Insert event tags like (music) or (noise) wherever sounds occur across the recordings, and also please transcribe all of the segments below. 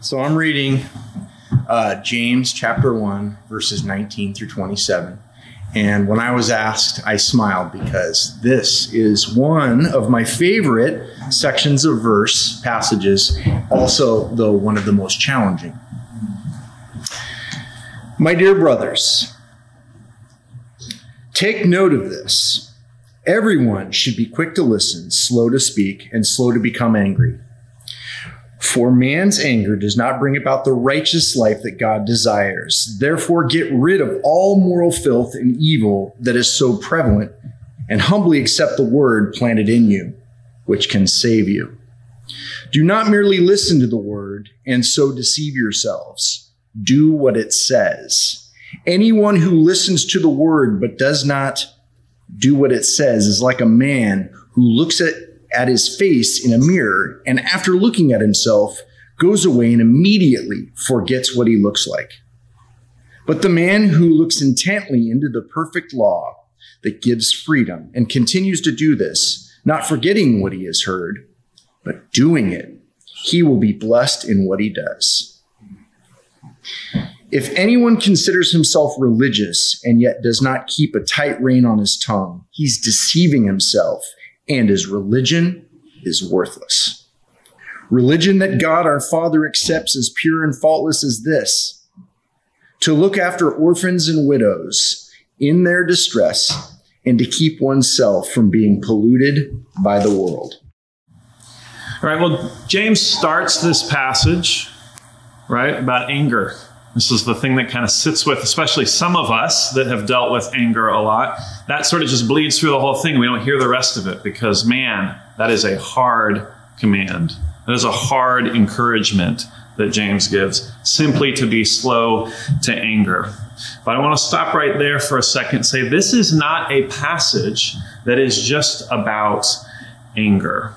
So I'm reading uh, James chapter 1, verses 19 through 27. And when I was asked, I smiled because this is one of my favorite sections of verse passages, also, though, one of the most challenging. My dear brothers, take note of this. Everyone should be quick to listen, slow to speak, and slow to become angry. For man's anger does not bring about the righteous life that God desires. Therefore, get rid of all moral filth and evil that is so prevalent, and humbly accept the word planted in you, which can save you. Do not merely listen to the word and so deceive yourselves. Do what it says. Anyone who listens to the word but does not do what it says is like a man who looks at at his face in a mirror and after looking at himself goes away and immediately forgets what he looks like. But the man who looks intently into the perfect law that gives freedom and continues to do this, not forgetting what he has heard, but doing it, he will be blessed in what he does. If anyone considers himself religious and yet does not keep a tight rein on his tongue, he's deceiving himself and his religion is worthless. Religion that God our Father accepts as pure and faultless as this to look after orphans and widows in their distress and to keep oneself from being polluted by the world. All right, well, James starts this passage, right, about anger. This is the thing that kind of sits with, especially some of us that have dealt with anger a lot. That sort of just bleeds through the whole thing. We don't hear the rest of it because, man, that is a hard command. That is a hard encouragement that James gives, simply to be slow to anger. But I want to stop right there for a second say this is not a passage that is just about anger.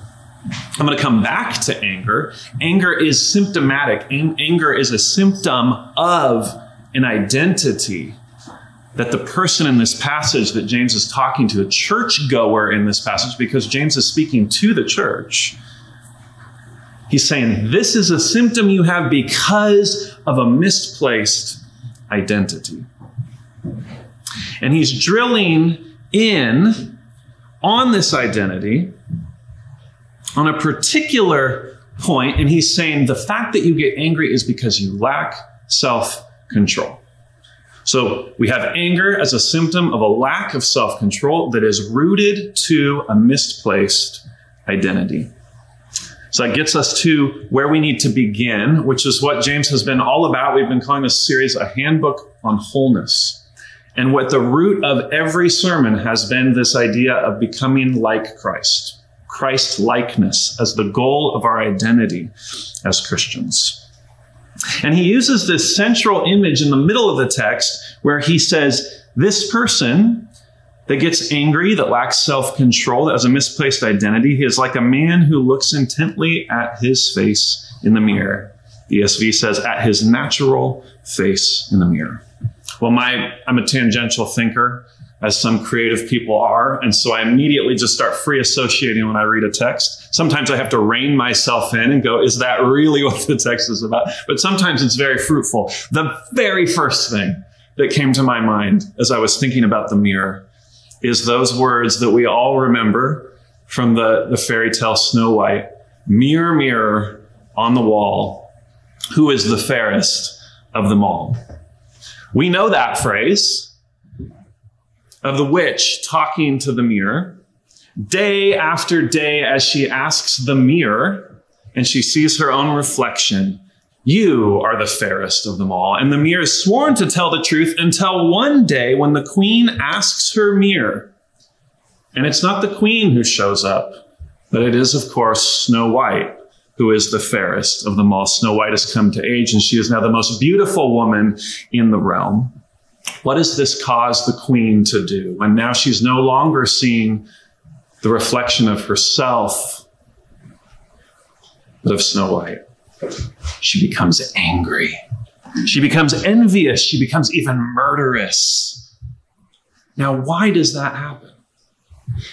I'm going to come back to anger. Anger is symptomatic. Anger is a symptom of an identity that the person in this passage that James is talking to, a churchgoer in this passage, because James is speaking to the church, he's saying this is a symptom you have because of a misplaced identity. And he's drilling in on this identity on a particular point, and he's saying the fact that you get angry is because you lack self control. So we have anger as a symptom of a lack of self control that is rooted to a misplaced identity. So that gets us to where we need to begin, which is what James has been all about. We've been calling this series a handbook on wholeness. And what the root of every sermon has been this idea of becoming like Christ. Christ likeness as the goal of our identity as Christians. And he uses this central image in the middle of the text where he says, This person that gets angry, that lacks self control, that has a misplaced identity, he is like a man who looks intently at his face in the mirror. ESV says, at his natural face in the mirror. Well, my, I'm a tangential thinker as some creative people are. And so I immediately just start free associating when I read a text. Sometimes I have to rein myself in and go, is that really (laughs) what the text is about? But sometimes it's very fruitful. The very first thing that came to my mind as I was thinking about the mirror is those words that we all remember from the, the fairy tale Snow White. Mirror, mirror on the wall, who is the fairest of them all? We know that phrase of the witch talking to the mirror day after day as she asks the mirror and she sees her own reflection. You are the fairest of them all. And the mirror is sworn to tell the truth until one day when the queen asks her mirror. And it's not the queen who shows up, but it is, of course, Snow White, who is the fairest of them all. Snow White has come to age and she is now the most beautiful woman in the realm. What does this cause the queen to do when now she's no longer seeing the reflection of herself, but of Snow White? She becomes angry. She becomes envious. She becomes even murderous. Now, why does that happen?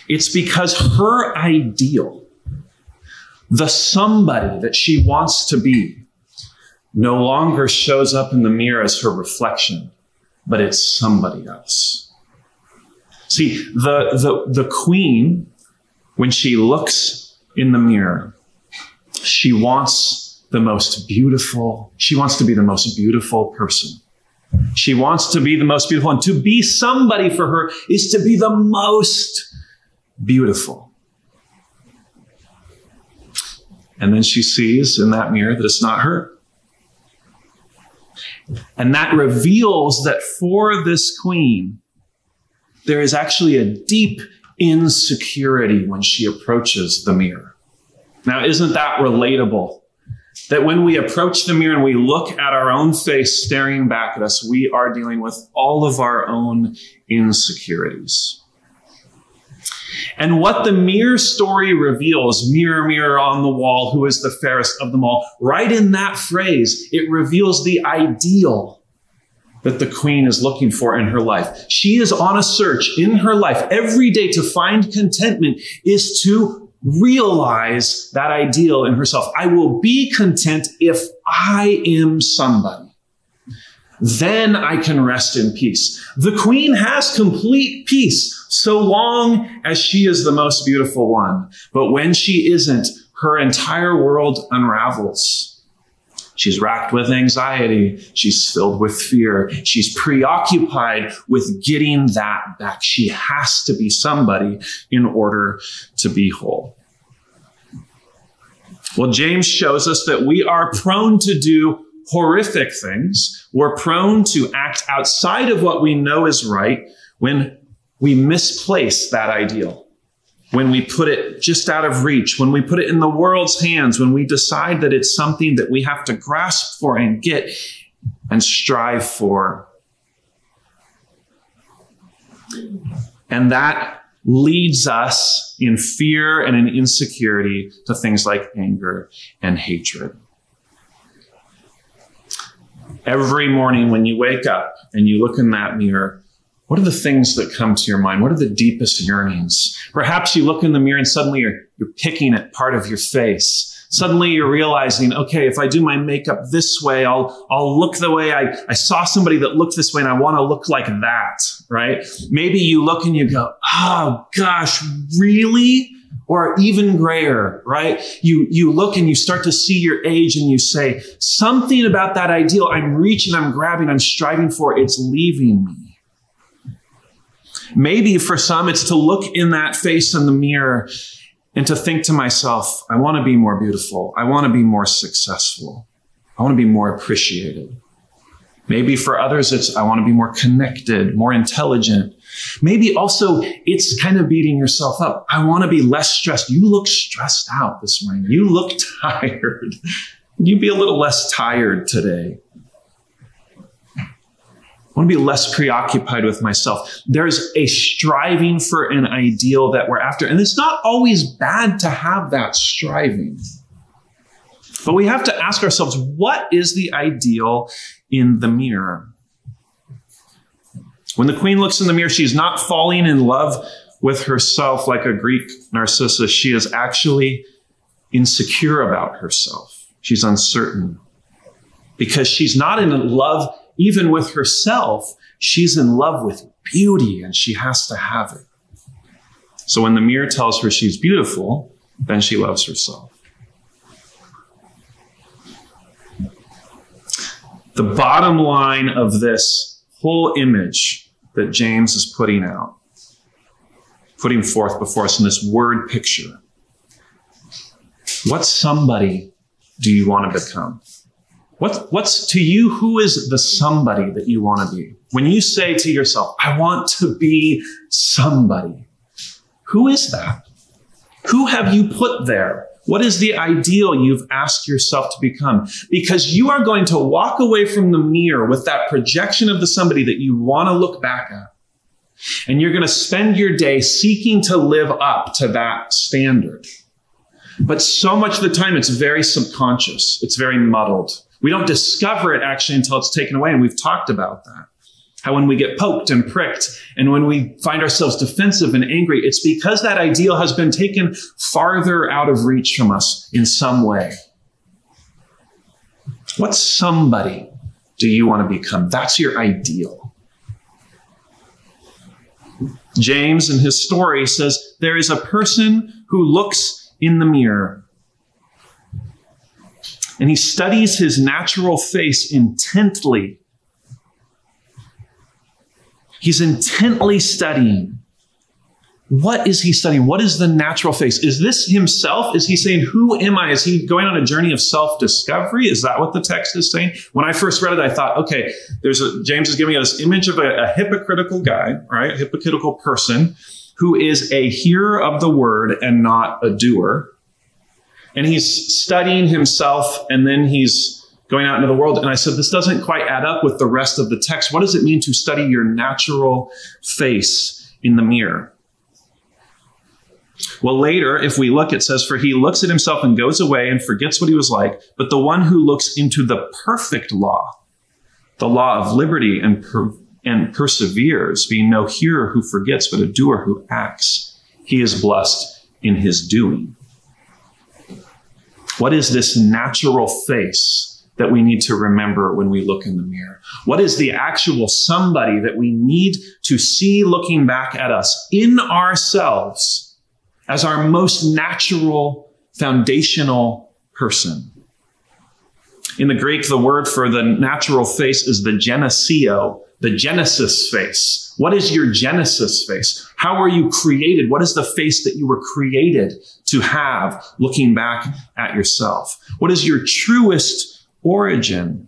It's because her ideal, the somebody that she wants to be, no longer shows up in the mirror as her reflection, but it's somebody else. See, the, the, the queen, when she looks in the mirror, she wants the most beautiful, she wants to be the most beautiful person. She wants to be the most beautiful. And to be somebody for her is to be the most beautiful. And then she sees in that mirror that it's not her. And that reveals that for this queen, there is actually a deep insecurity when she approaches the mirror. Now, isn't that relatable? That when we approach the mirror and we look at our own face staring back at us, we are dealing with all of our own insecurities. And what the mirror story reveals, mirror, mirror on the wall, who is the fairest of them all, right in that phrase, it reveals the ideal that the queen is looking for in her life. She is on a search in her life every day to find contentment is to realize that ideal in herself. I will be content if I am somebody. Then I can rest in peace. The queen has complete peace so long as she is the most beautiful one. But when she isn't, her entire world unravels. She's racked with anxiety. She's filled with fear. She's preoccupied with getting that back. She has to be somebody in order to be whole. Well, James shows us that we are prone to do horrific things. We're prone to act outside of what we know is right when we misplace that ideal. When we put it just out of reach, when we put it in the world's hands, when we decide that it's something that we have to grasp for and get and strive for. And that leads us in fear and in insecurity to things like anger and hatred. Every morning when you wake up and you look in that mirror, what are the things that come to your mind? What are the deepest yearnings? Perhaps you look in the mirror and suddenly you're, you're picking at part of your face. Suddenly you're realizing, okay, if I do my makeup this way, I'll, I'll look the way I, I saw somebody that looked this way and I want to look like that, right? Maybe you look and you go, oh gosh, really? Or even grayer, right? You, you look and you start to see your age and you say, something about that ideal I'm reaching, I'm grabbing, I'm striving for, it's leaving me. Maybe for some, it's to look in that face in the mirror and to think to myself, I want to be more beautiful. I want to be more successful. I want to be more appreciated. Maybe for others, it's I want to be more connected, more intelligent. Maybe also it's kind of beating yourself up. I want to be less stressed. You look stressed out this morning. You look (laughs) tired. you be a little less tired today? I want to be less preoccupied with myself. There's a striving for an ideal that we're after. And it's not always bad to have that striving. But we have to ask ourselves what is the ideal in the mirror? When the queen looks in the mirror, she's not falling in love with herself like a Greek Narcissus. She is actually insecure about herself. She's uncertain because she's not in love even with herself. She's in love with beauty and she has to have it. So when the mirror tells her she's beautiful, then she loves herself. The bottom line of this whole image that James is putting out, putting forth before us in this word picture. What somebody do you want to become? What, what's to you, who is the somebody that you want to be? When you say to yourself, I want to be somebody, who is that? Who have you put there? What is the ideal you've asked yourself to become? Because you are going to walk away from the mirror with that projection of the somebody that you want to look back at. And you're going to spend your day seeking to live up to that standard. But so much of the time, it's very subconscious. It's very muddled. We don't discover it actually until it's taken away. And we've talked about that. How when we get poked and pricked and when we find ourselves defensive and angry, it's because that ideal has been taken farther out of reach from us in some way. What somebody do you want to become? That's your ideal. James, in his story, says there is a person who looks in the mirror and he studies his natural face intently. He's intently studying. What is he studying? What is the natural face? Is this himself? Is he saying, Who am I? Is he going on a journey of self discovery? Is that what the text is saying? When I first read it, I thought, okay, there's a, James is giving us this image of a, a hypocritical guy, right? A hypocritical person who is a hearer of the word and not a doer. And he's studying himself and then he's going out into the world. And I said, this doesn't quite add up with the rest of the text. What does it mean to study your natural face in the mirror? Well, later, if we look, it says, For he looks at himself and goes away and forgets what he was like. But the one who looks into the perfect law, the law of liberty, and, per- and perseveres, being no hearer who forgets, but a doer who acts, he is blessed in his doing. What is this natural face that we need to remember when we look in the mirror? What is the actual somebody that we need to see looking back at us in ourselves? as our most natural, foundational person. In the Greek, the word for the natural face is the geneseo, the Genesis face. What is your Genesis face? How are you created? What is the face that you were created to have looking back at yourself? What is your truest origin?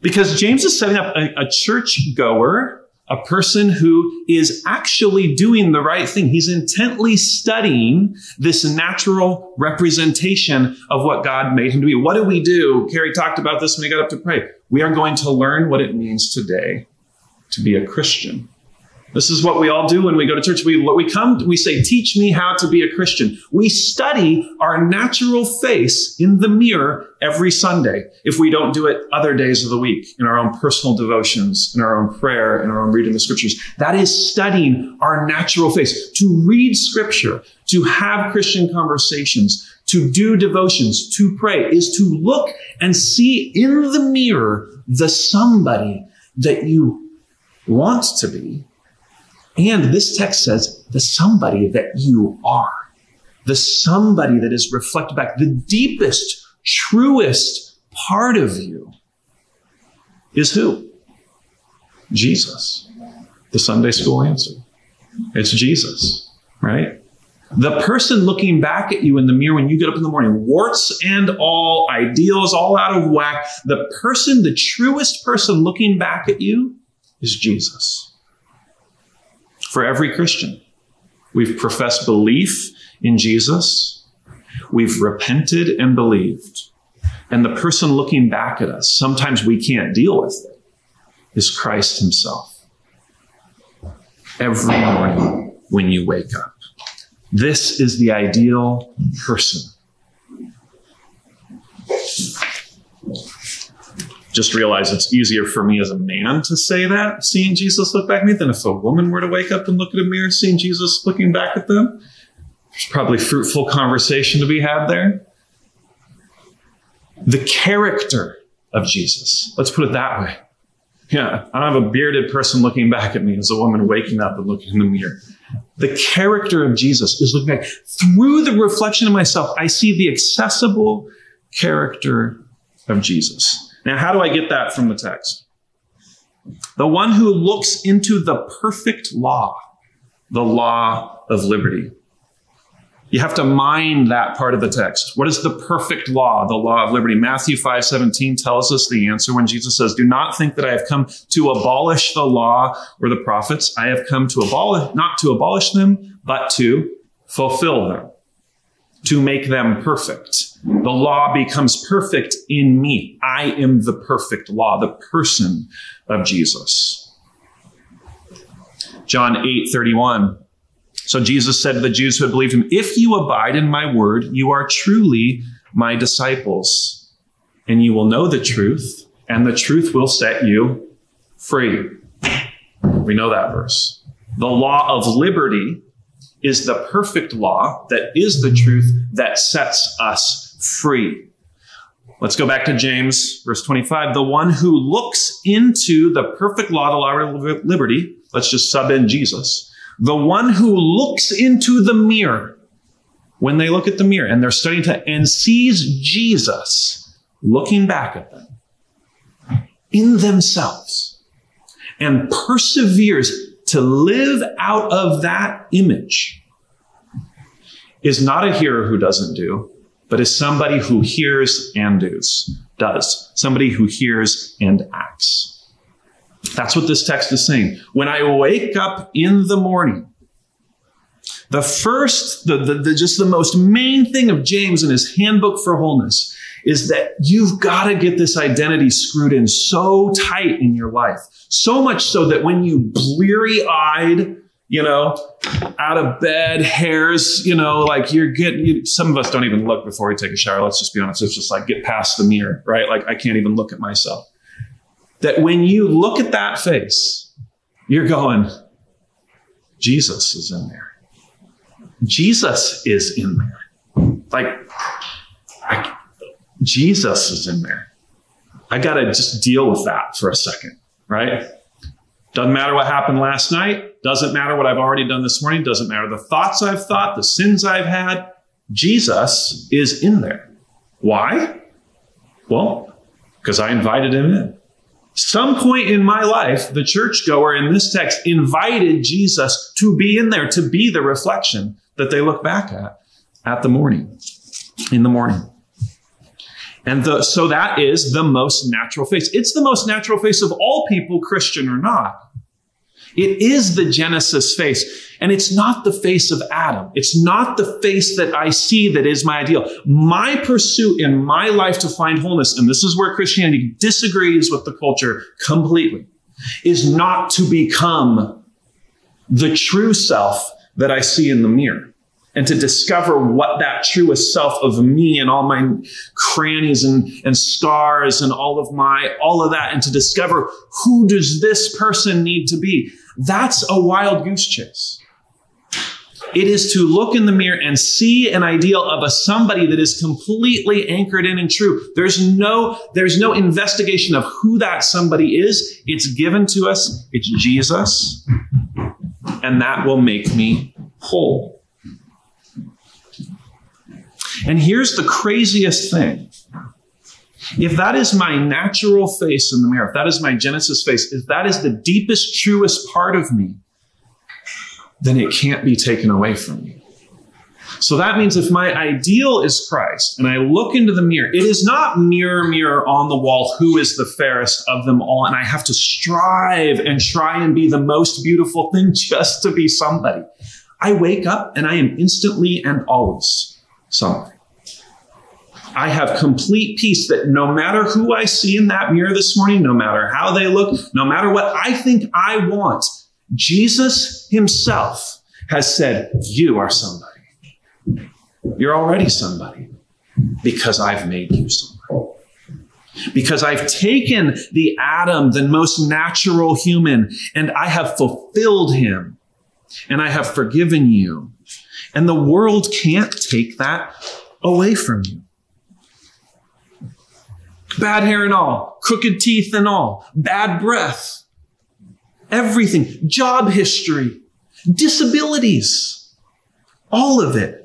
Because James is setting up a, a church goer a person who is actually doing the right thing. He's intently studying this natural representation of what God made him to be. What do we do? Carrie talked about this when he got up to pray. We are going to learn what it means today to be a Christian. This is what we all do when we go to church. We, we come, we say, teach me how to be a Christian. We study our natural face in the mirror every Sunday if we don't do it other days of the week in our own personal devotions, in our own prayer, in our own reading the scriptures. That is studying our natural face. To read scripture, to have Christian conversations, to do devotions, to pray is to look and see in the mirror the somebody that you want to be and this text says the somebody that you are, the somebody that is reflected back, the deepest, truest part of you is who? Jesus. The Sunday school answer. It's Jesus, right? The person looking back at you in the mirror when you get up in the morning, warts and all, ideals all out of whack. The person, the truest person looking back at you is Jesus for every Christian. We've professed belief in Jesus. We've repented and believed. And the person looking back at us, sometimes we can't deal with it, is Christ himself. Every morning when you wake up. This is the ideal person just realize it's easier for me as a man to say that, seeing Jesus look back at me, than if a woman were to wake up and look at a mirror, seeing Jesus looking back at them. There's probably fruitful conversation to be had there. The character of Jesus. Let's put it that way. Yeah, I don't have a bearded person looking back at me as a woman waking up and looking in the mirror. The character of Jesus is looking back. Through the reflection of myself, I see the accessible character of Jesus. Now, how do I get that from the text? The one who looks into the perfect law, the law of liberty. You have to mind that part of the text. What is the perfect law, the law of liberty? Matthew 5 17 tells us the answer when Jesus says, Do not think that I have come to abolish the law or the prophets. I have come to abolish, not to abolish them, but to fulfill them, to make them perfect. The law becomes perfect in me. I am the perfect law, the person of Jesus. John 8 31. So Jesus said to the Jews who had believed him, If you abide in my word, you are truly my disciples, and you will know the truth, and the truth will set you free. We know that verse. The law of liberty is the perfect law that is the truth that sets us free. Let's go back to James, verse 25. The one who looks into the perfect law to our liberty, let's just sub in Jesus. The one who looks into the mirror when they look at the mirror and they're studying to and sees Jesus looking back at them in themselves and perseveres to live out of that image is not a hearer who doesn't do, but is somebody who hears and does, does. Somebody who hears and acts. That's what this text is saying. When I wake up in the morning, the first, the, the, the, just the most main thing of James in his handbook for wholeness is that you've got to get this identity screwed in so tight in your life. So much so that when you bleary eyed, you know, out of bed, hairs, you know, like you're getting, you, some of us don't even look before we take a shower. Let's just be honest. It's just like get past the mirror, right? Like I can't even look at myself. That when you look at that face, you're going, Jesus is in there. Jesus is in there. Like, Jesus is in there. I got to just deal with that for a second, right? Doesn't matter what happened last night. Doesn't matter what I've already done this morning. Doesn't matter the thoughts I've thought, the sins I've had. Jesus is in there. Why? Well, because I invited him in. Some point in my life, the churchgoer in this text invited Jesus to be in there, to be the reflection that they look back at at the morning, in the morning. And the, so that is the most natural face. It's the most natural face of all people, Christian or not. It is the Genesis face. And it's not the face of Adam. It's not the face that I see that is my ideal. My pursuit in my life to find wholeness, and this is where Christianity disagrees with the culture completely, is not to become the true self that I see in the mirror and to discover what that truest self of me and all my crannies and, and scars and all of my, all of that, and to discover who does this person need to be. That's a wild goose chase. It is to look in the mirror and see an ideal of a somebody that is completely anchored in and true. There's no, there's no investigation of who that somebody is. It's given to us. It's Jesus. And that will make me whole. And here's the craziest thing. If that is my natural face in the mirror, if that is my Genesis face, if that is the deepest, truest part of me, then it can't be taken away from me. So that means if my ideal is Christ and I look into the mirror, it is not mirror, mirror on the wall, who is the fairest of them all. And I have to strive and try and be the most beautiful thing (laughs) just to be somebody. I wake up and I am instantly and always somebody. I have complete peace that no matter who I see in that mirror this morning, no matter how they look, no matter what I think I want, Jesus himself has said, You are somebody. You're already somebody because I've made you somebody. Because I've taken the Adam, the most natural human, and I have fulfilled him and I have forgiven you. And the world can't take that away from you bad hair and all, crooked teeth and all, bad breath, everything, job history, disabilities, all of it.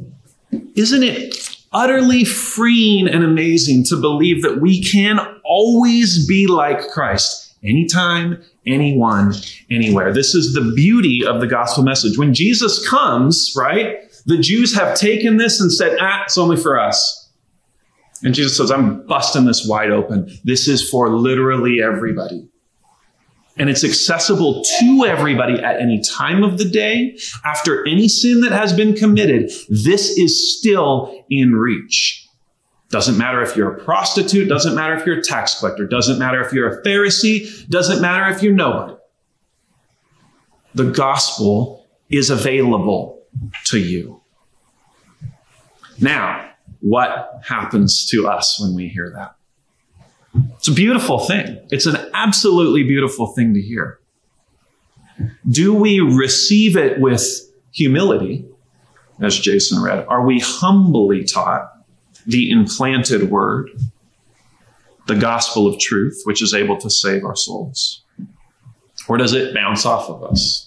Isn't it utterly freeing and amazing to believe that we can always be like Christ anytime, anyone, anywhere? This is the beauty of the gospel message. When Jesus comes, right, the Jews have taken this and said, ah, it's only for us. And Jesus says, I'm busting this wide open. This is for literally everybody. And it's accessible to everybody at any time of the day. After any sin that has been committed, this is still in reach. Doesn't matter if you're a prostitute, doesn't matter if you're a tax collector, doesn't matter if you're a Pharisee, doesn't matter if you're nobody. The gospel is available to you. Now, what happens to us when we hear that. It's a beautiful thing. It's an absolutely beautiful thing to hear. Do we receive it with humility, as Jason read? Are we humbly taught the implanted word? the gospel of truth, which is able to save our souls? Or does it bounce off of us?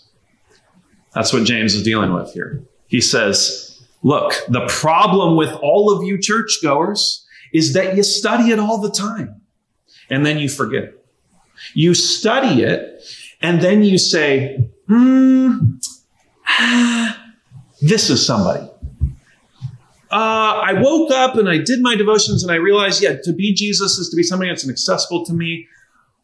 That's what James is dealing with here. He says, Look, the problem with all of you churchgoers is that you study it all the time and then you forget it. You study it and then you say, hmm, ah, this is somebody. Uh, I woke up and I did my devotions and I realized, yeah, to be Jesus is to be somebody that's inaccessible to me.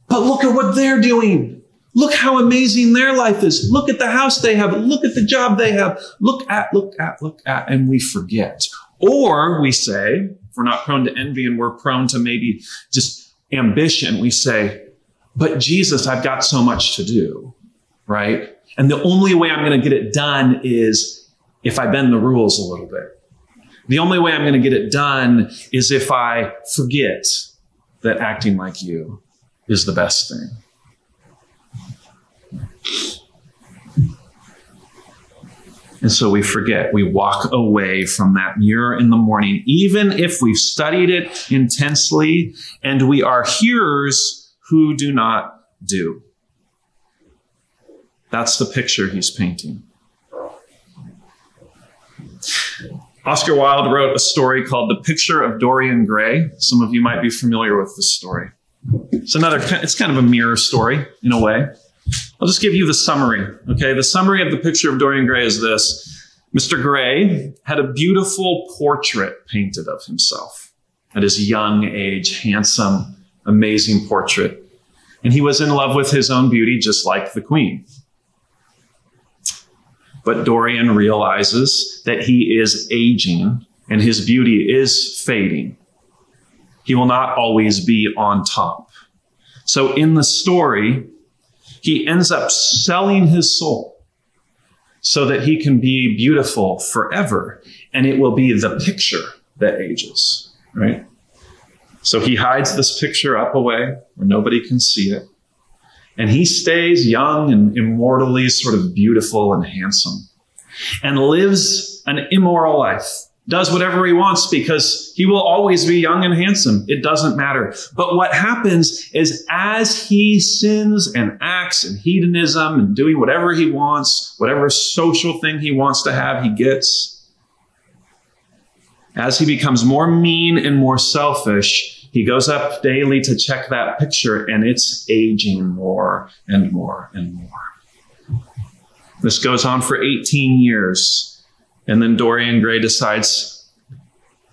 But look at what they're doing. Look how amazing their life is. Look at the house they have. Look at the job they have. Look at, look at, look at, and we forget. Or we say, if we're not prone to envy and we're prone to maybe just ambition, we say, but Jesus, I've got so much to do, right? And the only way I'm going to get it done is if I bend the rules a little bit. The only way I'm going to get it done is if I forget that acting like you is the best thing. And so we forget. We walk away from that mirror in the morning, even if we've studied it intensely and we are hearers who do not do. That's the picture he's painting. Oscar Wilde wrote a story called The Picture of Dorian Gray. Some of you might be familiar with this story. It's another, it's kind of a mirror story in a way. I'll just give you the summary. Okay. The summary of the picture of Dorian Gray is this. Mr. Gray had a beautiful portrait painted of himself at his young age, handsome, amazing portrait. And he was in love with his own beauty, just like the queen. But Dorian realizes that he is aging and his beauty is fading. He will not always be on top. So in the story, he ends up selling his soul so that he can be beautiful forever. And it will be the picture that ages, right? So he hides this picture up away where nobody can see it. And he stays young and immortally sort of beautiful and handsome and lives an immoral life. Does whatever he wants because he will always be young and handsome. It doesn't matter. But what happens is as he sins and acts in hedonism and doing whatever he wants, whatever social thing he wants to have, he gets. As he becomes more mean and more selfish, he goes up daily to check that picture and it's aging more and more and more. This goes on for 18 years. And then Dorian Gray decides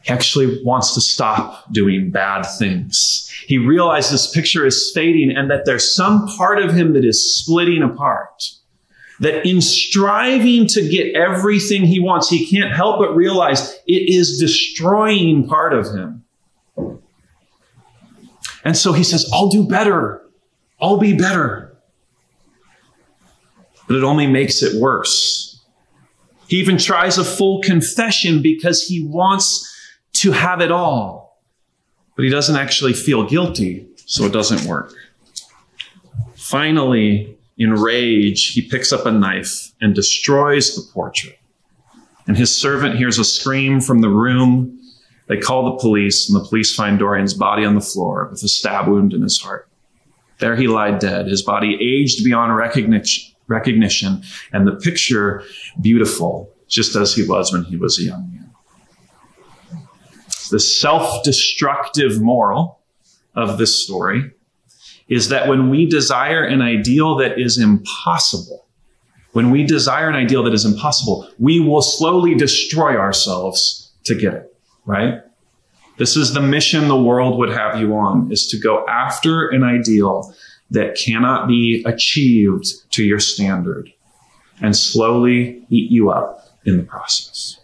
he actually wants to stop doing bad things. He realizes this picture is fading and that there's some part of him that is splitting apart. That in striving to get everything he wants, he can't help but realize it is destroying part of him. And so he says, I'll do better. I'll be better. But it only makes it worse. He even tries a full confession because he wants to have it all. But he doesn't actually feel guilty, so it doesn't work. Finally, in rage, he picks up a knife and destroys the portrait. And his servant hears a scream from the room they call the police, and the police find Dorian's body on the floor with a stab wound in his heart. There he lied dead, his body aged beyond recognition, and the picture beautiful, just as he was when he was a young man. The self destructive moral of this story is that when we desire an ideal that is impossible, when we desire an ideal that is impossible, we will slowly destroy ourselves to get it right? This is the mission the world would have you on is to go after an ideal that cannot be achieved to your standard and slowly eat you up in the process.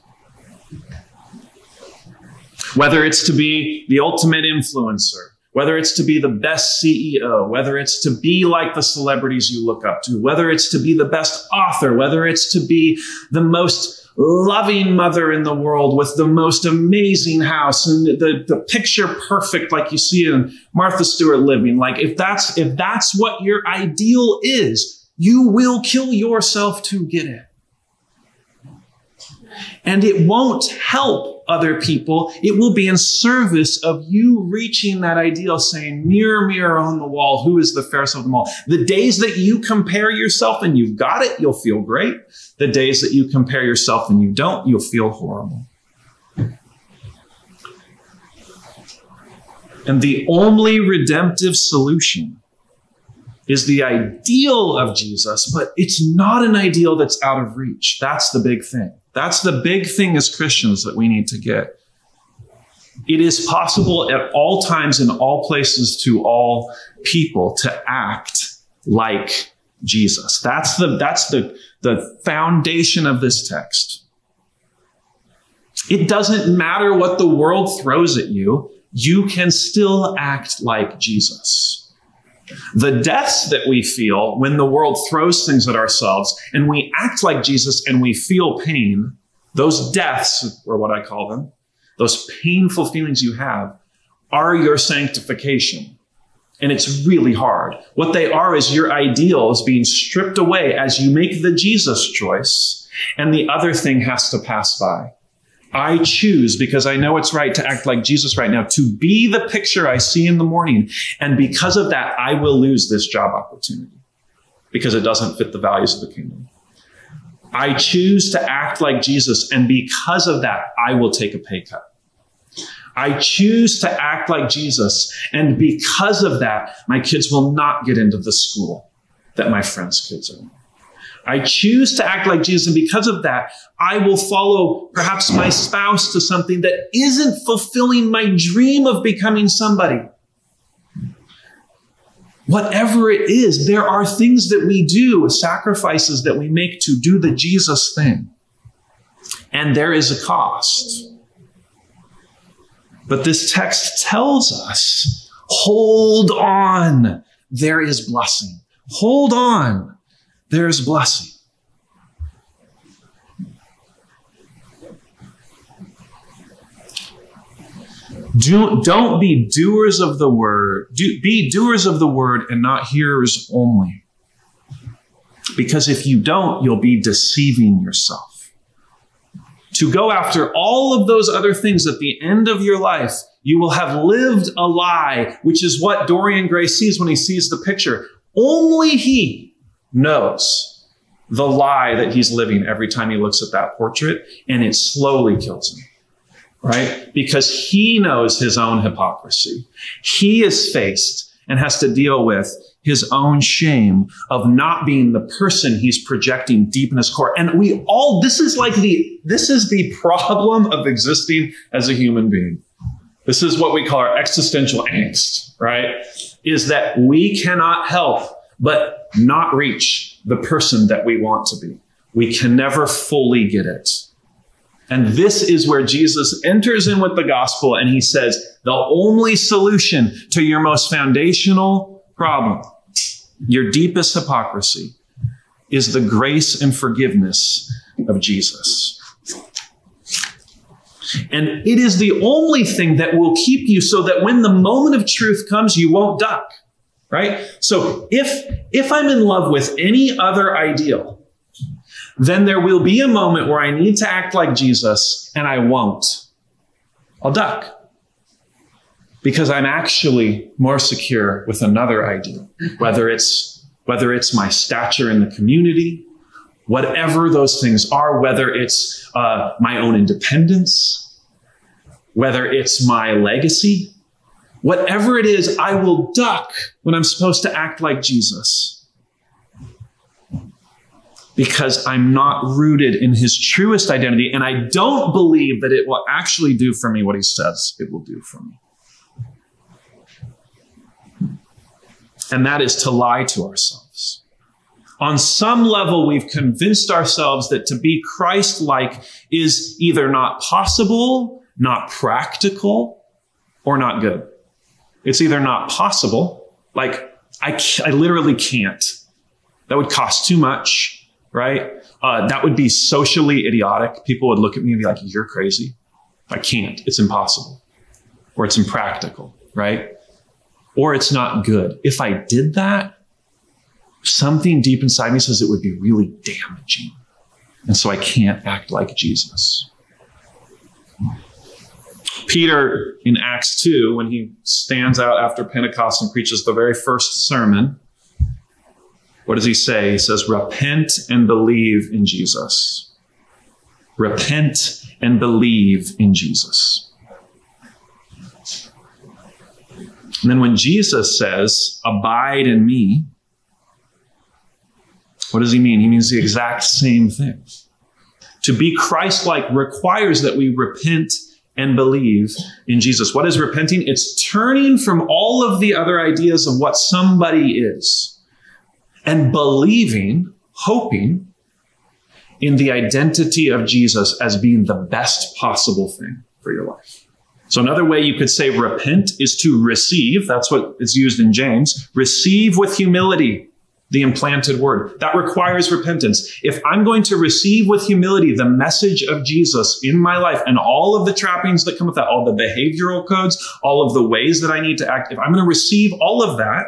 Whether it's to be the ultimate influencer, whether it's to be the best CEO, whether it's to be like the celebrities you look up to, whether it's to be the best author, whether it's to be the most loving mother in the world with the most amazing house and the, the picture perfect like you see in Martha Stewart living. Like if that's, if that's what your ideal is, you will kill yourself to get it. And it won't help other people. It will be in service of you reaching that ideal, saying, mirror, mirror on the wall, who is the fairest of them all? The days that you compare yourself and you've got it, you'll feel great. The days that you compare yourself and you don't, you'll feel horrible. And the only redemptive solution is the ideal of Jesus, but it's not an ideal that's out of reach. That's the big thing. That's the big thing as Christians that we need to get. It is possible at all times, in all places, to all people to act like Jesus. That's the, that's the, the foundation of this text. It doesn't matter what the world throws at you, you can still act like Jesus. The deaths that we feel when the world throws things at ourselves and we act like Jesus and we feel pain, those deaths, or what I call them, those painful feelings you have, are your sanctification. And it's really hard. What they are is your ideals being stripped away as you make the Jesus choice, and the other thing has to pass by. I choose because I know it's right to act like Jesus right now, to be the picture I see in the morning. And because of that, I will lose this job opportunity because it doesn't fit the values of the kingdom. I choose to act like Jesus. And because of that, I will take a pay cut. I choose to act like Jesus. And because of that, my kids will not get into the school that my friends' kids are in. I choose to act like Jesus. And because of that, I will follow perhaps my spouse to something that isn't fulfilling my dream of becoming somebody. Whatever it is, there are things that we do, sacrifices that we make to do the Jesus thing. And there is a cost. But this text tells us hold on, there is blessing. Hold on there's blessing. Do, don't be doers of the word. Do, be doers of the word and not hearers only. Because if you don't, you'll be deceiving yourself. To go after all of those other things at the end of your life, you will have lived a lie, which is what Dorian Gray sees when he sees the picture. Only he knows the lie that he's living every time he looks at that portrait, and it slowly kills him. Right? Because he knows his own hypocrisy. He is faced and has to deal with his own shame of not being the person he's projecting deep in his core. And we all, this is like the, this is the problem of existing as a human being. This is what we call our existential angst, right? Is that we cannot help but not reach the person that we want to be. We can never fully get it. And this is where Jesus enters in with the gospel and he says, the only solution to your most foundational problem, your deepest hypocrisy, is the grace and forgiveness of Jesus. And it is the only thing that will keep you so that when the moment of truth comes, you won't duck right? So if, if I'm in love with any other ideal, then there will be a moment where I need to act like Jesus and I won't. I'll duck because I'm actually more secure with another ideal, whether it's, whether it's my stature in the community, whatever those things are, whether it's uh, my own independence, whether it's my legacy, Whatever it is, I will duck when I'm supposed to act like Jesus. Because I'm not rooted in his truest identity, and I don't believe that it will actually do for me what he says it will do for me. And that is to lie to ourselves. On some level, we've convinced ourselves that to be Christ like is either not possible, not practical, or not good. It's either not possible, like I, I literally can't. That would cost too much, right? Uh, that would be socially idiotic. People would look at me and be like, you're crazy. I can't. It's impossible. Or it's impractical, right? Or it's not good. If I did that, something deep inside me says it would be really damaging. And so I can't act like Jesus. Peter in Acts 2, when he stands out after Pentecost and preaches the very first sermon, what does he say? He says, Repent and believe in Jesus. Repent and believe in Jesus. And then when Jesus says, Abide in me, what does he mean? He means the exact same thing. To be Christ like requires that we repent and believe in Jesus. What is repenting? It's turning from all of the other ideas of what somebody is and believing, hoping in the identity of Jesus as being the best possible thing for your life. So another way you could say repent is to receive. That's what is used in James. Receive with humility the implanted word. That requires repentance. If I'm going to receive with humility the message of Jesus in my life and all of the trappings that come with that, all the behavioral codes, all of the ways that I need to act, if I'm going to receive all of that,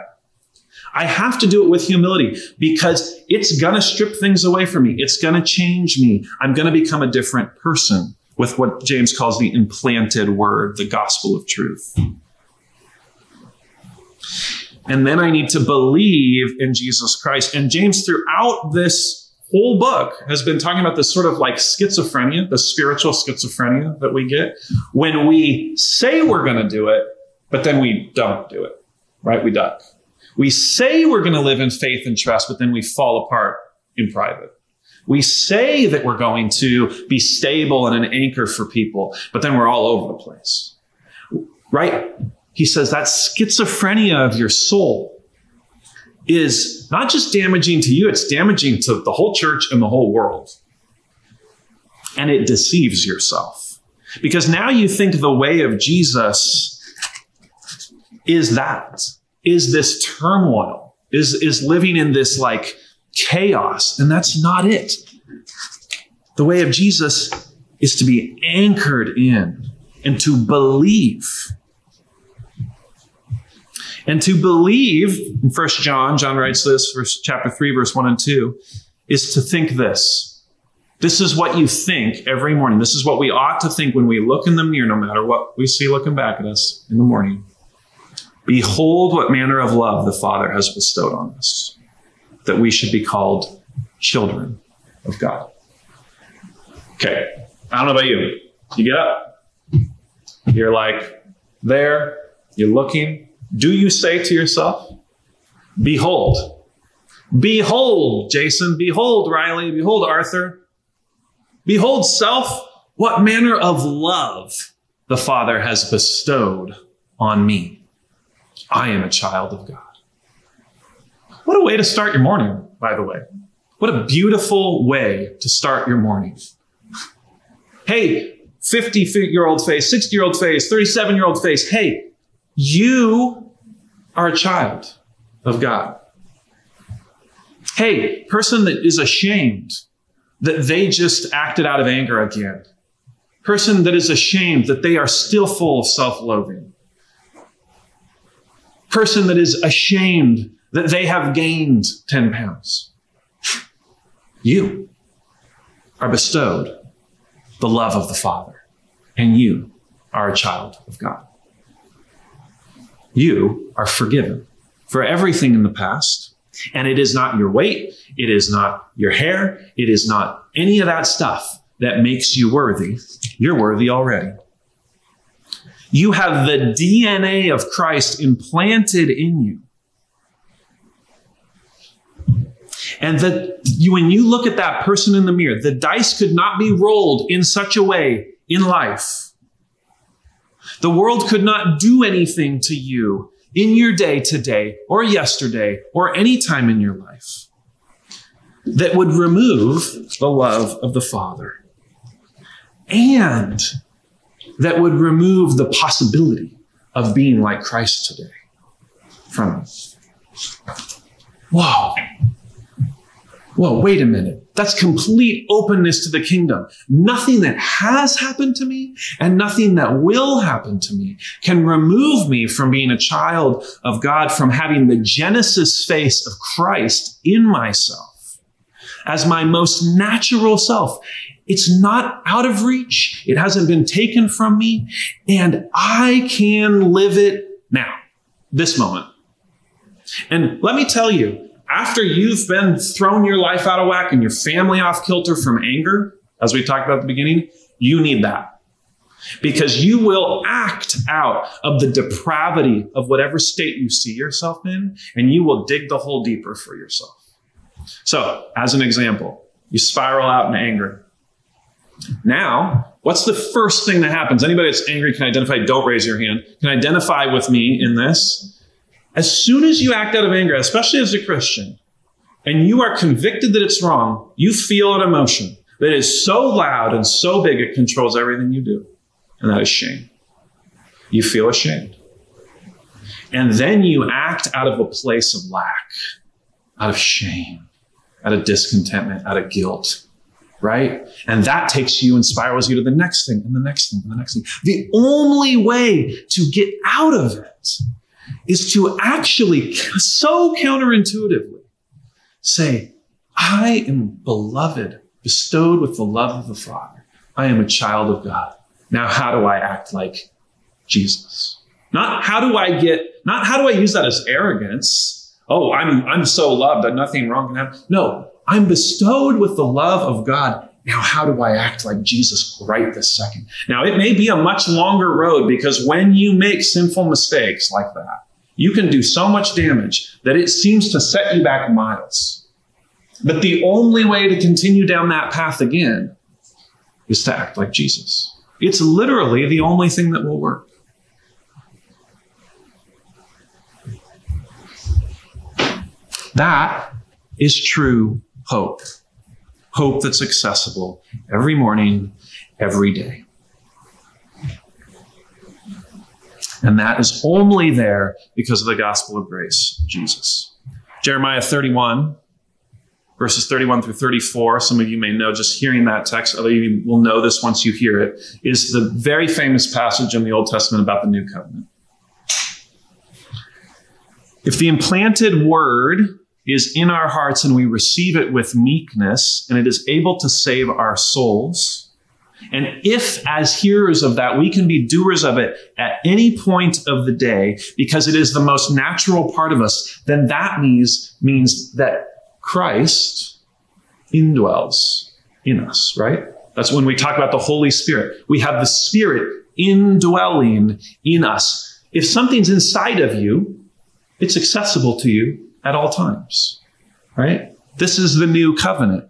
I have to do it with humility because it's going to strip things away from me. It's going to change me. I'm going to become a different person with what James calls the implanted word, the gospel of truth. And then I need to believe in Jesus Christ. And James, throughout this whole book, has been talking about this sort of like schizophrenia, the spiritual schizophrenia that we get when we say we're going to do it, but then we don't do it, right? We duck. We say we're going to live in faith and trust, but then we fall apart in private. We say that we're going to be stable and an anchor for people, but then we're all over the place. Right? He says that schizophrenia of your soul is not just damaging to you, it's damaging to the whole church and the whole world. And it deceives yourself. Because now you think the way of Jesus is that is this turmoil, is, is living in this like chaos. And that's not it. The way of Jesus is to be anchored in and to believe. And to believe, in First John, John writes this, verse, chapter 3, verse 1 and 2, is to think this. This is what you think every morning. This is what we ought to think when we look in the mirror, no matter what we see looking back at us in the morning. Behold, what manner of love the Father has bestowed on us, that we should be called children of God. Okay, I don't know about you. You get up, you're like there, you're looking. Do you say to yourself, Behold, behold, Jason, behold, Riley, behold, Arthur, behold, self, what manner of love the Father has bestowed on me? I am a child of God. What a way to start your morning, by the way. What a beautiful way to start your morning. Hey, 50 year old face, 60 year old face, 37 year old face. Hey, you are a child of God. Hey, person that is ashamed that they just acted out of anger again. Person that is ashamed that they are still full of self loathing person that is ashamed that they have gained 10 pounds. You are bestowed the love of the Father, and you are a child of God. You are forgiven for everything in the past, and it is not your weight, it is not your hair, it is not any of that stuff that makes you worthy. You're worthy already. You have the DNA of Christ implanted in you. And that when you look at that person in the mirror, the dice could not be rolled in such a way in life. The world could not do anything to you in your day today or yesterday or any time in your life that would remove the love of the Father. And that would remove the possibility of being like Christ today from us. Whoa. Whoa, wait a minute. That's complete openness to the kingdom. Nothing that has happened to me and nothing that will happen to me can remove me from being a child of God, from having the Genesis face of Christ in myself. as my most natural self. It's not out of reach. It hasn't been taken from me and I can live it now, this moment. And let me tell you, after you've been thrown your life out of whack and your family off kilter from anger, as we talked about at the beginning, you need that. Because you will act out of the depravity of whatever state you see yourself in, and you will dig the hole deeper for yourself. So, as an example, you spiral out in anger. Now, what's the first thing that happens? Anybody that's angry can identify, don't raise your hand, can identify with me in this. As soon as you act out of anger, especially as a Christian, and you are convicted that it's wrong, you feel an emotion that is so loud and so big it controls everything you do. And that is shame. You feel ashamed. And then you act out of a place of lack, out of shame, out of discontentment, out of guilt, right? And that takes you and spirals you to the next thing and the next thing and the next thing. The only way to get out of it is to actually so counterintuitively say, I am beloved, bestowed with the love of the Father. I am a child of God. Now, how do I act like Jesus? Not how do I get, not how do I use that as arrogance? Oh, I'm, I'm so loved that nothing wrong can happen. No, I'm bestowed with the love of God. Now, how do I act like Jesus right this second? Now, it may be a much longer road because when you make sinful mistakes like that, you can do so much damage that it seems to set you back miles. But the only way to continue down that path again is to act like Jesus. It's literally the only thing that will work. That is true hope. Hope that's accessible every morning, every day. And that is only there because of the gospel of grace, Jesus. Jeremiah 31, verses 31 through 34. Some of you may know just hearing that text, other you will know this once you hear it, is the very famous passage in the Old Testament about the new covenant. If the implanted word is in our hearts and we receive it with meekness and it is able to save our souls, and if, as hearers of that, we can be doers of it at any point of the day because it is the most natural part of us, then that means, means that Christ indwells in us, right? That's when we talk about the Holy Spirit. We have the Spirit indwelling in us. If something's inside of you, it's accessible to you at all times, right? This is the new covenant.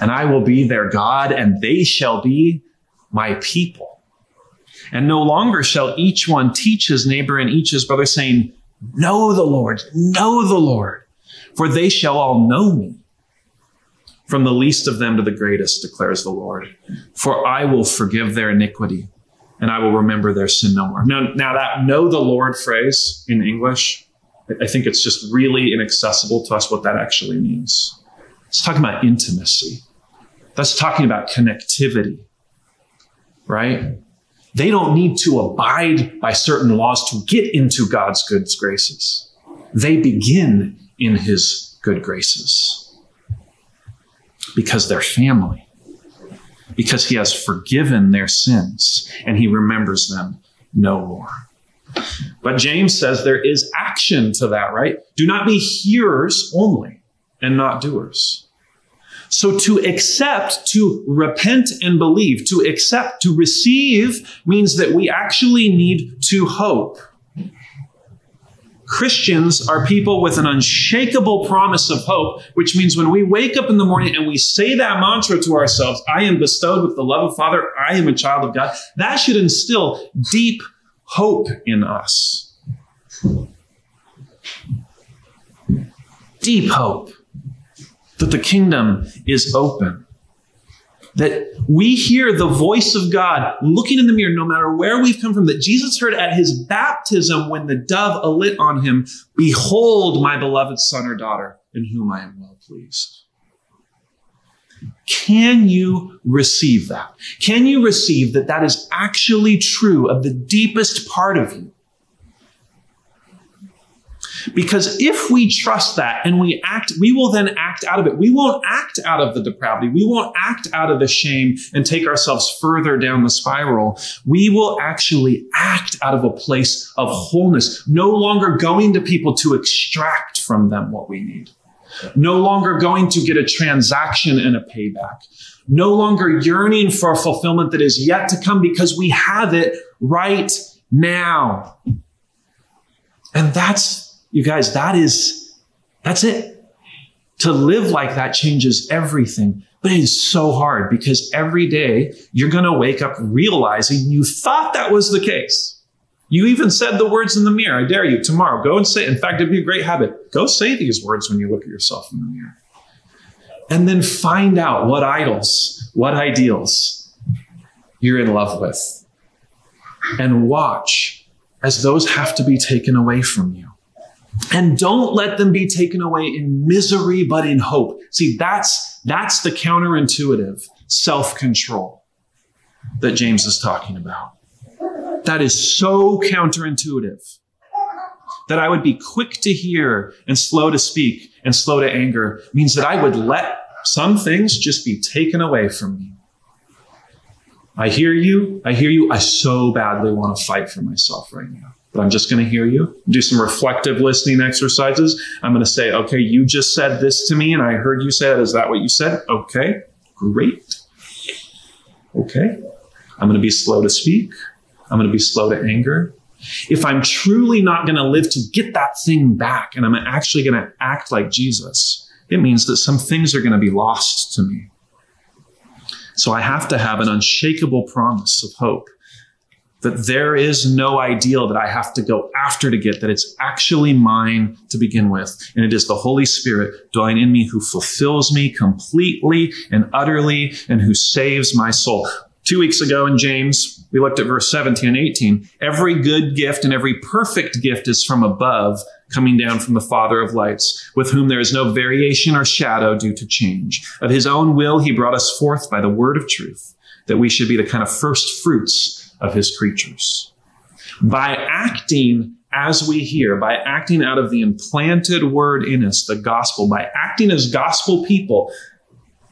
and I will be their God, and they shall be my people. And no longer shall each one teach his neighbor and each his brother, saying, Know the Lord, know the Lord, for they shall all know me. From the least of them to the greatest, declares the Lord. For I will forgive their iniquity, and I will remember their sin no more. Now, now that know the Lord phrase in English, I think it's just really inaccessible to us what that actually means. It's talking about intimacy. That's talking about connectivity, right? They don't need to abide by certain laws to get into God's good graces. They begin in his good graces because they're family, because he has forgiven their sins and he remembers them no more. But James says there is action to that, right? Do not be hearers only and not doers. So to accept, to repent and believe, to accept, to receive means that we actually need to hope. Christians are people with an unshakable promise of hope, which means when we wake up in the morning and we say that mantra to ourselves, I am bestowed with the love of Father, I am a child of God, that should instill deep hope in us. Deep hope. That the kingdom is open. That we hear the voice of God looking in the mirror, no matter where we've come from, that Jesus heard at his baptism when the dove alit on him, Behold, my beloved son or daughter, in whom I am well pleased. Can you receive that? Can you receive that that is actually true of the deepest part of you? Because if we trust that and we act, we will then act out of it. We won't act out of the depravity. We won't act out of the shame and take ourselves further down the spiral. We will actually act out of a place of wholeness, no longer going to people to extract from them what we need, no longer going to get a transaction and a payback, no longer yearning for fulfillment that is yet to come because we have it right now. And that's you guys, that is, that's it. To live like that changes everything. But it is so hard because every day you're going to wake up realizing you thought that was the case. You even said the words in the mirror. I dare you tomorrow. Go and say, in fact, it'd be a great habit. Go say these words when you look at yourself in the mirror. And then find out what idols, what ideals you're in love with. And watch as those have to be taken away from you. And don't let them be taken away in misery, but in hope. See, that's, that's the counterintuitive self-control that James is talking about. That is so counterintuitive that I would be quick to hear and slow to speak and slow to anger means that I would let some things just be taken away from me. I hear you. I hear you. I so badly want to fight for myself right now but I'm just going to hear you. Do some reflective listening exercises. I'm going to say, okay, you just said this to me and I heard you say that. Is that what you said? Okay, great. Okay. I'm going to be slow to speak. I'm going to be slow to anger. If I'm truly not going to live to get that thing back and I'm actually going to act like Jesus, it means that some things are going to be lost to me. So I have to have an unshakable promise of hope that there is no ideal that I have to go after to get, that it's actually mine to begin with. And it is the Holy Spirit dwelling in me who fulfills me completely and utterly and who saves my soul. Two weeks ago in James, we looked at verse 17 and 18. Every good gift and every perfect gift is from above, coming down from the Father of lights, with whom there is no variation or shadow due to change. Of his own will, he brought us forth by the word of truth, that we should be the kind of first fruits of his creatures. By acting as we hear, by acting out of the implanted word in us, the gospel, by acting as gospel people,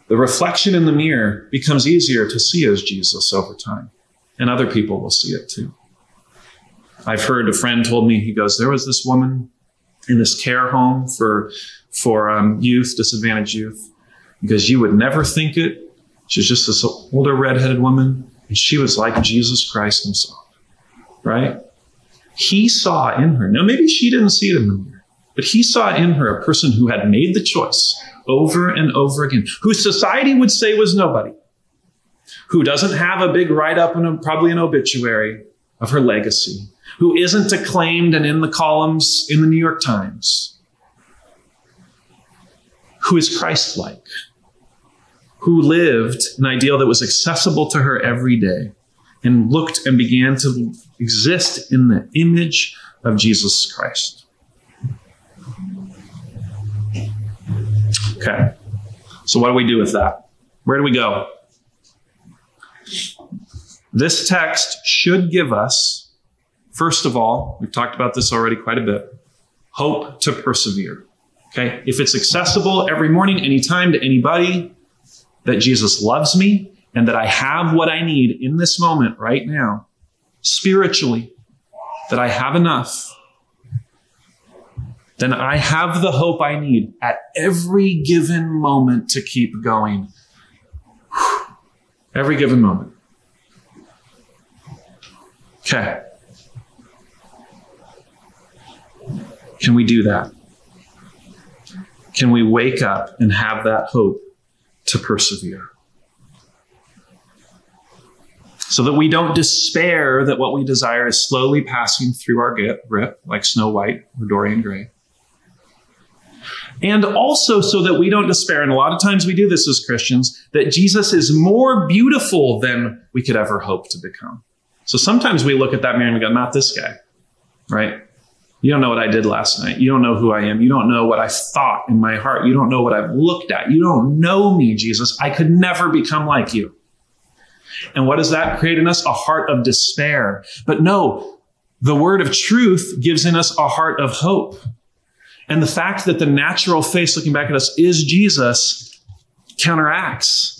the reflection in the mirror becomes easier to see as Jesus over time. And other people will see it too. I've heard a friend told me, he goes, there was this woman in this care home for, for um, youth, disadvantaged youth, because you would never think it. She's just this older redheaded woman. And she was like Jesus Christ himself, right? He saw in her, now maybe she didn't see it in the mirror, but he saw in her a person who had made the choice over and over again, who society would say was nobody, who doesn't have a big write up and probably an obituary of her legacy, who isn't acclaimed and in the columns in the New York Times, who is Christ like who lived an ideal that was accessible to her every day and looked and began to exist in the image of Jesus Christ. Okay. So, what do we do with that? Where do we go? This text should give us, first of all, we've talked about this already quite a bit, hope to persevere. Okay. If it's accessible every morning, anytime to anybody, that Jesus loves me and that I have what I need in this moment right now, spiritually, that I have enough, then I have the hope I need at every given moment to keep going. (sighs) Every given moment. Okay. Can we do that? Can we wake up and have that hope to persevere. So that we don't despair that what we desire is slowly passing through our grip, like Snow White or Dorian Gray. And also so that we don't despair. And a lot of times we do this as Christians, that Jesus is more beautiful than we could ever hope to become. So sometimes we look at that mirror and we go, not this guy, right? You don't know what I did last night. You don't know who I am. You don't know what I thought in my heart. You don't know what I've looked at. You don't know me, Jesus. I could never become like you. And what does that create in us? A heart of despair. But no, the word of truth gives in us a heart of hope. And the fact that the natural face looking back at us is Jesus counteracts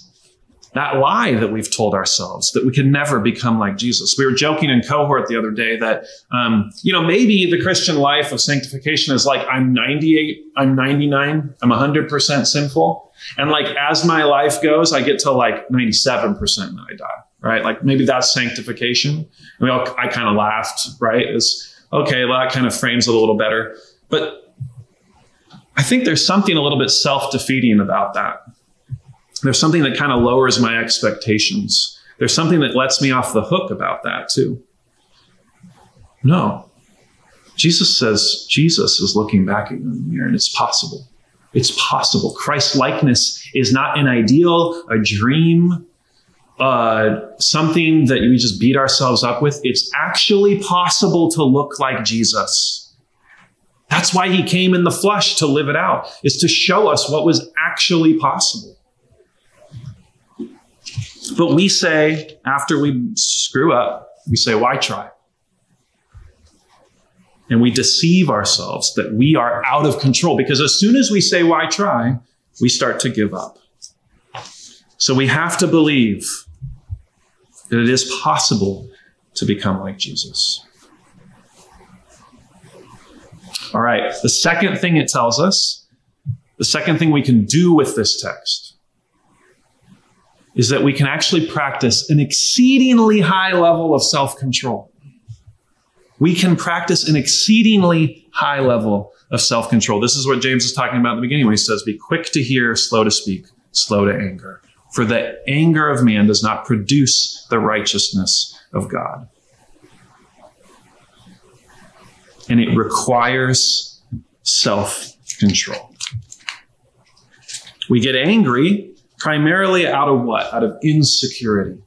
that lie that we've told ourselves that we can never become like Jesus. We were joking in cohort the other day that, um, you know, maybe the Christian life of sanctification is like I'm 98, I'm 99, I'm 100% sinful. And like as my life goes, I get to like 97% and I die, right? Like maybe that's sanctification. And we all, I kind of laughed, right? It's okay, well, that kind of frames it a little better. But I think there's something a little bit self defeating about that. There's something that kind of lowers my expectations. There's something that lets me off the hook about that too. No. Jesus says Jesus is looking back at you in the mirror and it's possible. It's possible. Christ likeness is not an ideal, a dream, uh, something that we just beat ourselves up with. It's actually possible to look like Jesus. That's why he came in the flesh to live it out, is to show us what was actually possible. But we say, after we screw up, we say, why try? And we deceive ourselves that we are out of control because as soon as we say, why try, we start to give up. So we have to believe that it is possible to become like Jesus. All right. The second thing it tells us, the second thing we can do with this text is that we can actually practice an exceedingly high level of self control. We can practice an exceedingly high level of self control. This is what James is talking about in the beginning when he says, Be quick to hear, slow to speak, slow to anger. For the anger of man does not produce the righteousness of God. and it requires self control. We get angry primarily out of what? Out of insecurity.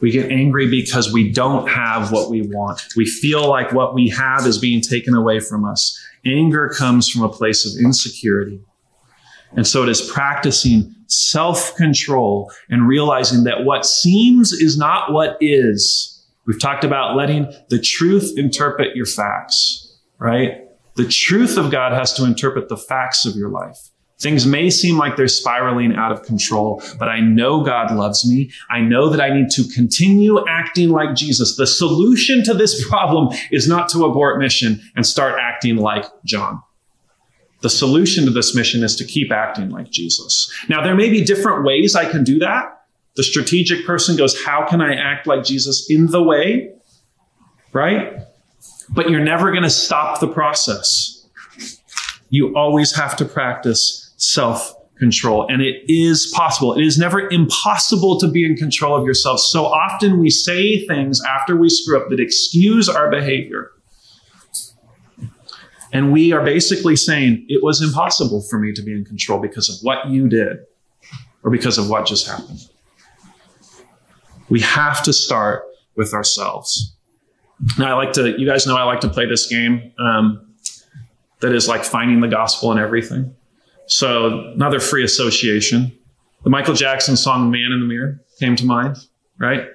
We get angry because we don't have what we want. We feel like what we have is being taken away from us. Anger comes from a place of insecurity. And so it is practicing self control and realizing that what seems is not what is We've talked about letting the truth interpret your facts, right? The truth of God has to interpret the facts of your life. Things may seem like they're spiraling out of control, but I know God loves me. I know that I need to continue acting like Jesus. The solution to this problem is not to abort mission and start acting like John. The solution to this mission is to keep acting like Jesus. Now, there may be different ways I can do that. The strategic person goes, How can I act like Jesus in the way? Right? But you're never going to stop the process. You always have to practice self control. And it is possible. It is never impossible to be in control of yourself. So often we say things after we screw up that excuse our behavior. And we are basically saying, it was impossible for me to be in control because of what you did or because of what just happened. We have to start with ourselves. Now, I like to, you guys know I like to play this game um, that is like finding the gospel in everything. So, another free association. The Michael Jackson song Man in the Mirror came to mind, right?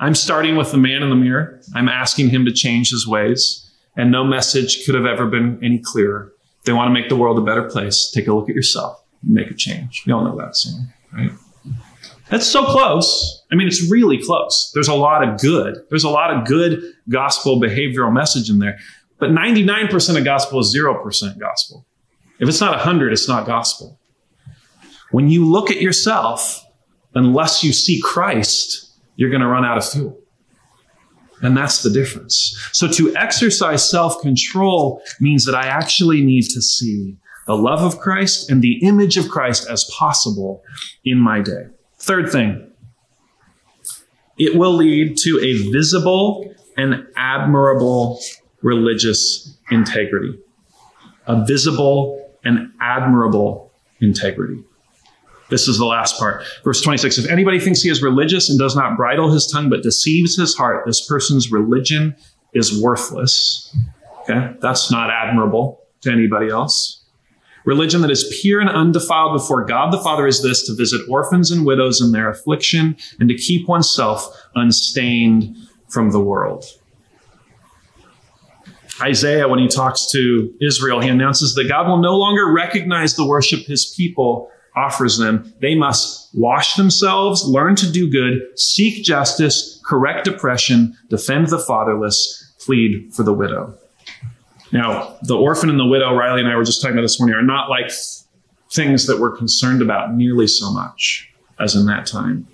I'm starting with the man in the mirror. I'm asking him to change his ways. And no message could have ever been any clearer. If they want to make the world a better place, take a look at yourself and make a change. We all know that song, right? That's so close. I mean, it's really close. There's a lot of good. There's a lot of good gospel behavioral message in there. But 99% of gospel is 0% gospel. If it's not 100, it's not gospel. When you look at yourself, unless you see Christ, you're going to run out of fuel. And that's the difference. So to exercise self control means that I actually need to see the love of Christ and the image of Christ as possible in my day. Third thing, it will lead to a visible and admirable religious integrity. A visible and admirable integrity. This is the last part. Verse 26 If anybody thinks he is religious and does not bridle his tongue but deceives his heart, this person's religion is worthless. Okay? That's not admirable to anybody else. Religion that is pure and undefiled before God the Father is this to visit orphans and widows in their affliction and to keep oneself unstained from the world. Isaiah, when he talks to Israel, he announces that God will no longer recognize the worship his people offers them. They must wash themselves, learn to do good, seek justice, correct oppression, defend the fatherless, plead for the widow. Now, the orphan and the widow, Riley and I were just talking about this morning, are not like things that we're concerned about nearly so much as in that time.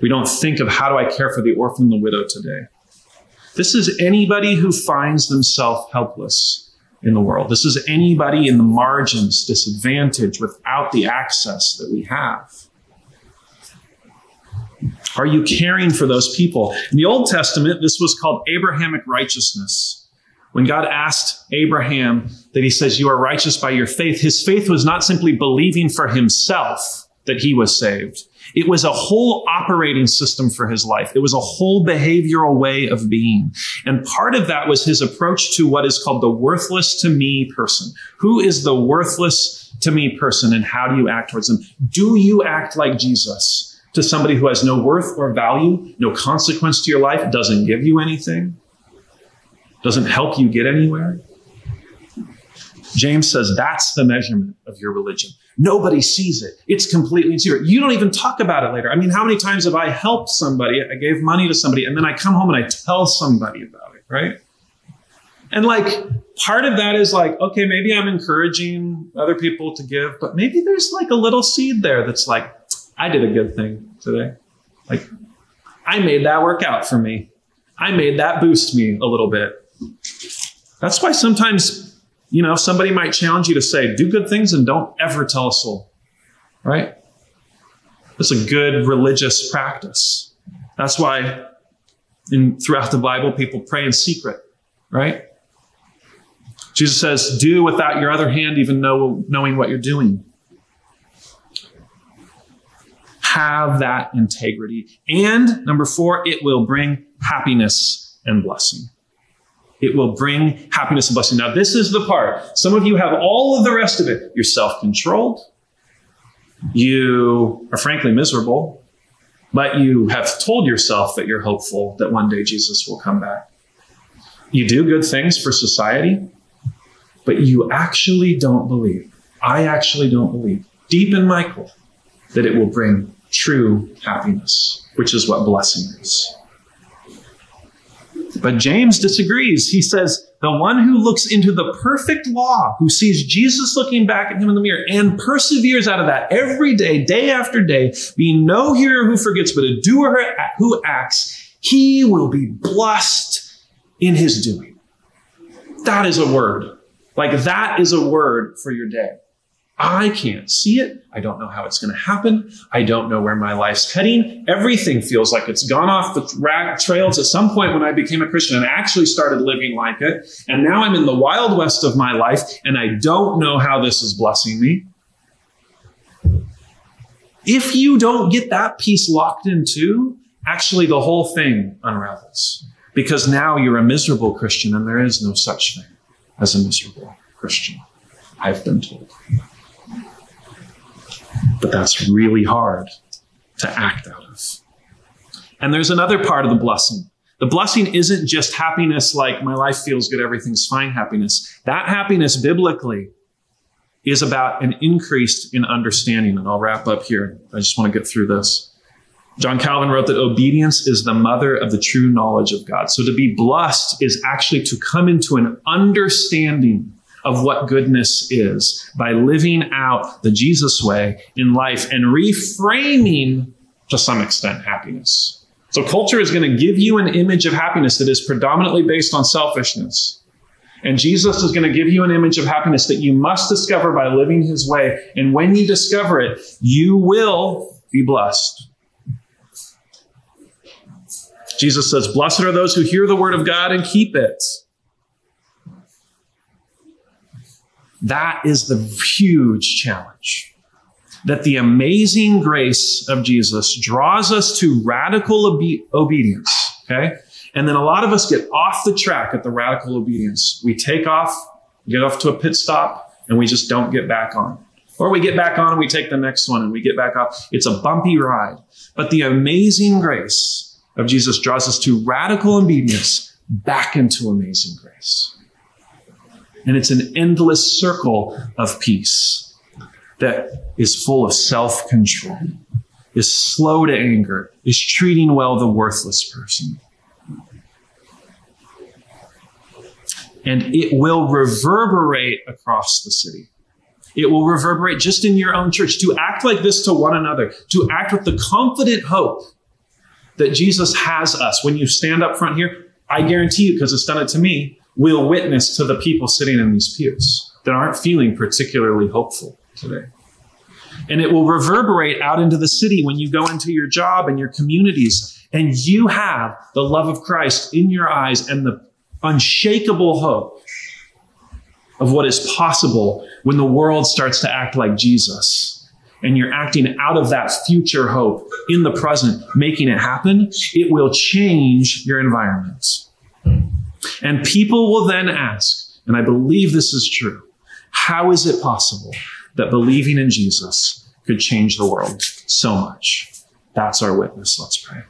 We don't think of how do I care for the orphan and the widow today. This is anybody who finds themselves helpless in the world. This is anybody in the margins, disadvantaged, without the access that we have. Are you caring for those people? In the Old Testament, this was called Abrahamic righteousness. When God asked Abraham that he says, You are righteous by your faith, his faith was not simply believing for himself that he was saved. It was a whole operating system for his life. It was a whole behavioral way of being. And part of that was his approach to what is called the worthless to me person. Who is the worthless to me person and how do you act towards them? Do you act like Jesus to somebody who has no worth or value, no consequence to your life, doesn't give you anything, doesn't help you get anywhere? James says that's the measurement of your religion. Nobody sees it. It's completely secret. You don't even talk about it later. I mean, how many times have I helped somebody? I gave money to somebody and then I come home and I tell somebody about it, right? And like part of that is like, okay, maybe I'm encouraging other people to give, but maybe there's like a little seed there that's like, I did a good thing today. Like, I made that work out for me. I made that boost me a little bit. That's why sometimes you know, somebody might challenge you to say, do good things and don't ever tell a soul, right? It's a good religious practice. That's why in, throughout the Bible, people pray in secret, right? Jesus says, do without your other hand even know, knowing what you're doing. Have that integrity. And number four, it will bring happiness and blessing. It will bring happiness and blessing. Now, this is the part. Some of you have all of the rest of it. You're self controlled. You are frankly miserable, but you have told yourself that you're hopeful that one day Jesus will come back. You do good things for society, but you actually don't believe. I actually don't believe deep in my core that it will bring true happiness, which is what blessing is. But James disagrees. He says, the one who looks into the perfect law, who sees Jesus looking back at him in the mirror and perseveres out of that every day, day after day, being no hearer who forgets, but a doer who acts, he will be blessed in his doing. That is a word. Like that is a word for your day. I can't see it. I don't know how it's going to happen. I don't know where my life's heading. Everything feels like it's gone off the trails at some point when I became a Christian and actually started living like it. And now I'm in the wild west of my life and I don't know how this is blessing me. If you don't get that piece locked in too, actually the whole thing unravels because now you're a miserable Christian and there is no such thing as a miserable Christian. I've been told. But that's really hard to act out of. And there's another part of the blessing. The blessing isn't just happiness like my life feels good, everything's fine happiness. That happiness biblically is about an increase in understanding. And I'll wrap up here. I just want to get through this. John Calvin wrote that obedience is the mother of the true knowledge of God. So to be blessed is actually to come into an understanding of what goodness is by living out the Jesus way in life and reframing to some extent happiness. So culture is going to give you an image of happiness that is predominantly based on selfishness. And Jesus is going to give you an image of happiness that you must discover by living his way. And when you discover it, you will be blessed. Jesus says, Blessed are those who hear the word of God and keep it. That is the huge challenge. That the amazing grace of Jesus draws us to radical obe- obedience, okay? And then a lot of us get off the track at the radical obedience. We take off, get off to a pit stop, and we just don't get back on. Or we get back on and we take the next one and we get back off. It's a bumpy ride. But the amazing grace of Jesus draws us to radical obedience back into amazing grace. And it's an endless circle of peace that is full of self control, is slow to anger, is treating well the worthless person. And it will reverberate across the city. It will reverberate just in your own church to act like this to one another, to act with the confident hope that Jesus has us. When you stand up front here, I guarantee you, because it's done it to me, will witness to the people sitting in these pews that aren't feeling particularly hopeful today. And it will reverberate out into the city when you go into your job and your communities and you have the love of Christ in your eyes and the unshakable hope of what is possible when the world starts to act like Jesus. And you're acting out of that future hope in the present, making it happen, it will change your environment. And people will then ask, and I believe this is true, how is it possible that believing in Jesus could change the world so much? That's our witness. Let's pray.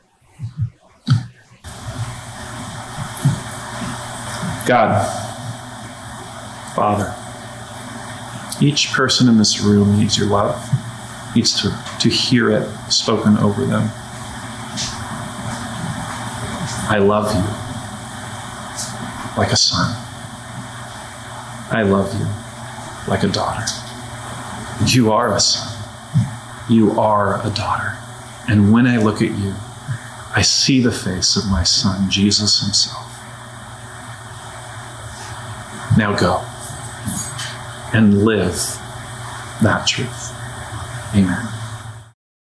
God, Father, each person in this room needs your love, needs to, to hear it spoken over them. I love you like a son. I love you like a daughter. You are a son. You are a daughter. And when I look at you, I see the face of my son, Jesus himself. Now go and live that truth. Amen.